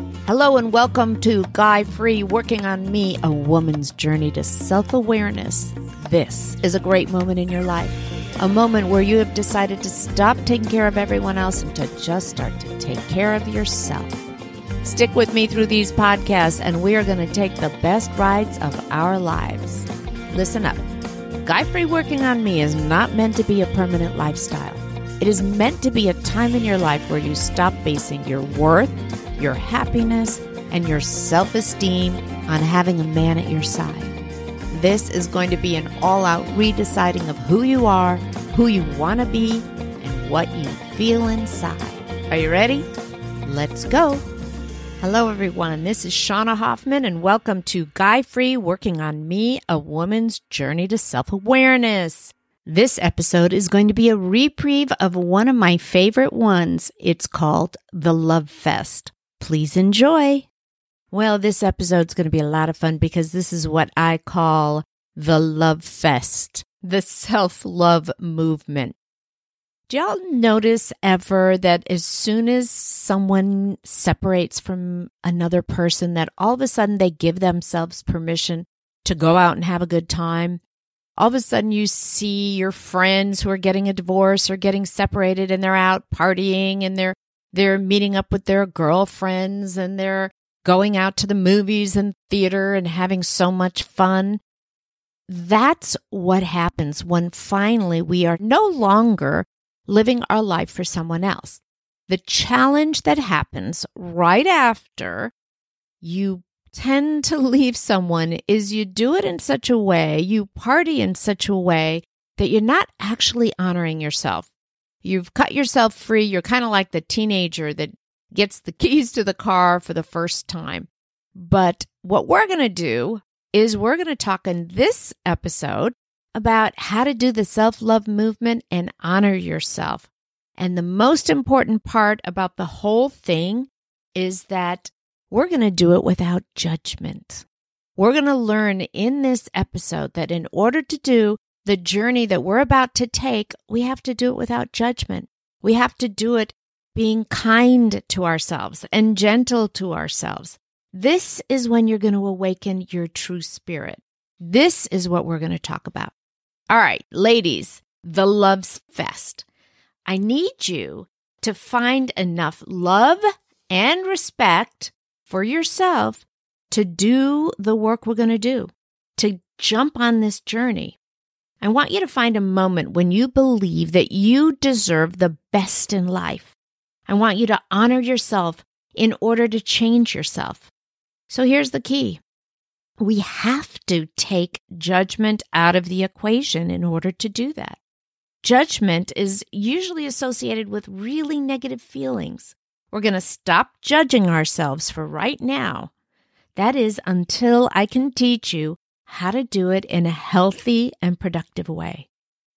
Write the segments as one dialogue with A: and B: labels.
A: Hello and welcome to Guy Free Working on Me, a woman's journey to self awareness. This is a great moment in your life, a moment where you have decided to stop taking care of everyone else and to just start to take care of yourself. Stick with me through these podcasts, and we are going to take the best rides of our lives. Listen up. Guy Free Working on Me is not meant to be a permanent lifestyle. It is meant to be a time in your life where you stop basing your worth, your happiness, and your self esteem on having a man at your side. This is going to be an all out redeciding of who you are, who you want to be, and what you feel inside. Are you ready? Let's go. Hello, everyone. This is Shauna Hoffman, and welcome to Guy Free Working on Me, a woman's journey to self awareness. This episode is going to be a reprieve of one of my favorite ones. It's called The Love Fest. Please enjoy. Well, this episode's going to be a lot of fun because this is what I call the Love Fest, the self love movement. Do y'all notice ever that as soon as someone separates from another person, that all of a sudden they give themselves permission to go out and have a good time? All of a sudden you see your friends who are getting a divorce or getting separated and they're out partying and they're they're meeting up with their girlfriends and they're going out to the movies and theater and having so much fun. That's what happens when finally we are no longer living our life for someone else. The challenge that happens right after you tend to leave someone is you do it in such a way, you party in such a way that you're not actually honoring yourself. You've cut yourself free. You're kind of like the teenager that gets the keys to the car for the first time. But what we're going to do is we're going to talk in this episode about how to do the self love movement and honor yourself. And the most important part about the whole thing is that we're going to do it without judgment. We're going to learn in this episode that in order to do the journey that we're about to take, we have to do it without judgment. We have to do it being kind to ourselves and gentle to ourselves. This is when you're going to awaken your true spirit. This is what we're going to talk about. All right, ladies, the Love's Fest. I need you to find enough love and respect for yourself to do the work we're going to do, to jump on this journey. I want you to find a moment when you believe that you deserve the best in life. I want you to honor yourself in order to change yourself. So here's the key we have to take judgment out of the equation in order to do that. Judgment is usually associated with really negative feelings. We're going to stop judging ourselves for right now. That is until I can teach you how to do it in a healthy and productive way.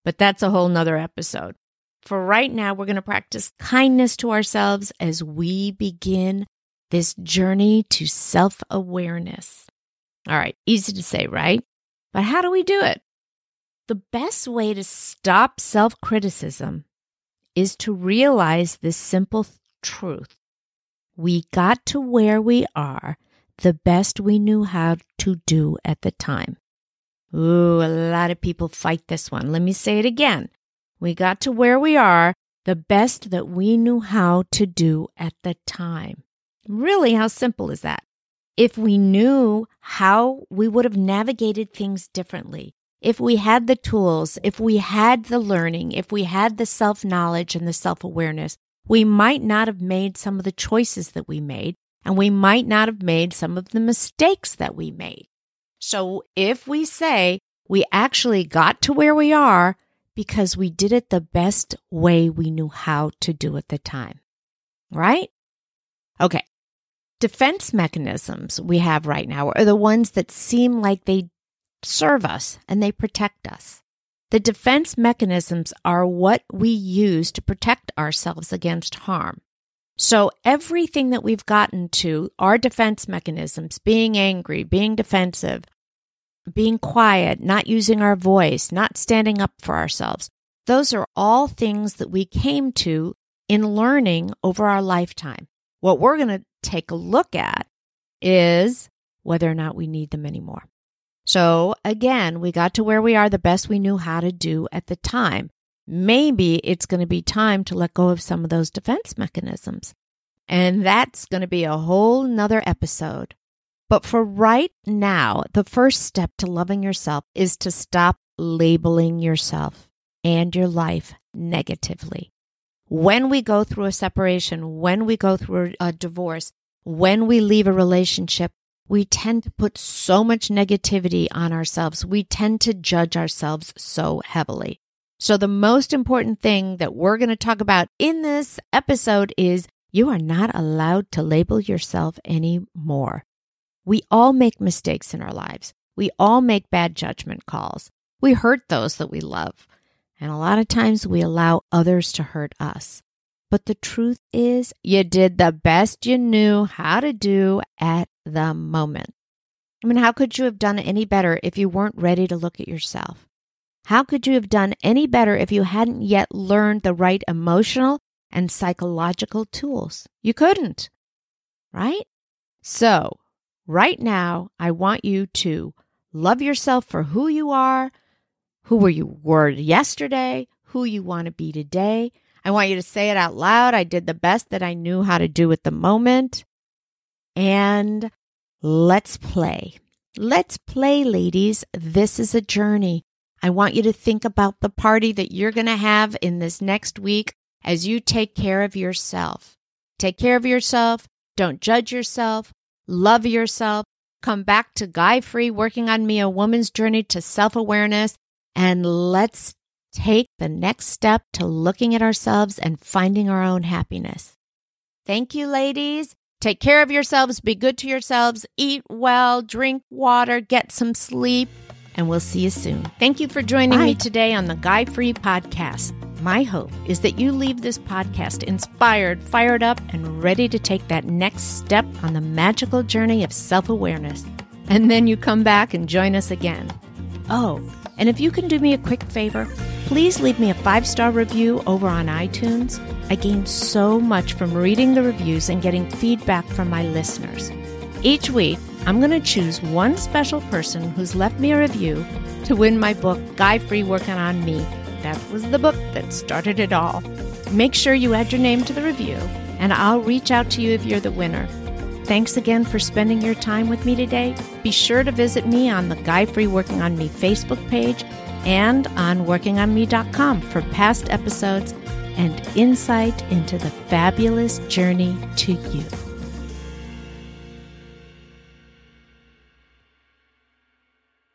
A: But that's a whole nother episode. For right now, we're going to practice kindness to ourselves as we begin this journey to self awareness. All right, easy to say, right? But how do we do it? The best way to stop self criticism is to realize this simple truth. We got to where we are the best we knew how to do at the time. Ooh, a lot of people fight this one. Let me say it again. We got to where we are the best that we knew how to do at the time. Really, how simple is that? If we knew how, we would have navigated things differently. If we had the tools, if we had the learning, if we had the self knowledge and the self awareness, we might not have made some of the choices that we made and we might not have made some of the mistakes that we made. So if we say we actually got to where we are because we did it the best way we knew how to do at the time, right? Okay. Defense mechanisms we have right now are the ones that seem like they serve us and they protect us. The defense mechanisms are what we use to protect ourselves against harm. So everything that we've gotten to, our defense mechanisms, being angry, being defensive, being quiet, not using our voice, not standing up for ourselves, those are all things that we came to in learning over our lifetime. What we're going to take a look at is whether or not we need them anymore. So again, we got to where we are the best we knew how to do at the time. Maybe it's going to be time to let go of some of those defense mechanisms. And that's going to be a whole nother episode. But for right now, the first step to loving yourself is to stop labeling yourself and your life negatively. When we go through a separation, when we go through a divorce, when we leave a relationship, we tend to put so much negativity on ourselves. We tend to judge ourselves so heavily. So the most important thing that we're going to talk about in this episode is you are not allowed to label yourself anymore. We all make mistakes in our lives. We all make bad judgment calls. We hurt those that we love. And a lot of times we allow others to hurt us. But the truth is, you did the best you knew how to do at the moment. I mean, how could you have done any better if you weren't ready to look at yourself? How could you have done any better if you hadn't yet learned the right emotional and psychological tools? You couldn't, right? So, right now, I want you to love yourself for who you are, who were you were yesterday, who you want to be today. I want you to say it out loud. I did the best that I knew how to do at the moment. And let's play. Let's play, ladies. This is a journey. I want you to think about the party that you're going to have in this next week as you take care of yourself. Take care of yourself. Don't judge yourself. Love yourself. Come back to Guy Free, working on me, a woman's journey to self awareness. And let's take the next step to looking at ourselves and finding our own happiness. Thank you, ladies. Take care of yourselves, be good to yourselves, eat well, drink water, get some sleep, and we'll see you soon. Thank you for joining Bye. me today on the Guy Free Podcast. My hope is that you leave this podcast inspired, fired up, and ready to take that next step on the magical journey of self awareness. And then you come back and join us again. Oh, and if you can do me a quick favor, please leave me a five star review over on iTunes. I gain so much from reading the reviews and getting feedback from my listeners. Each week, I'm going to choose one special person who's left me a review to win my book, Guy Free Working on Me. That was the book that started it all. Make sure you add your name to the review, and I'll reach out to you if you're the winner. Thanks again for spending your time with me today. Be sure to visit me on the Guy Free Working on Me Facebook page and on workingonme.com for past episodes and insight into the fabulous journey to you.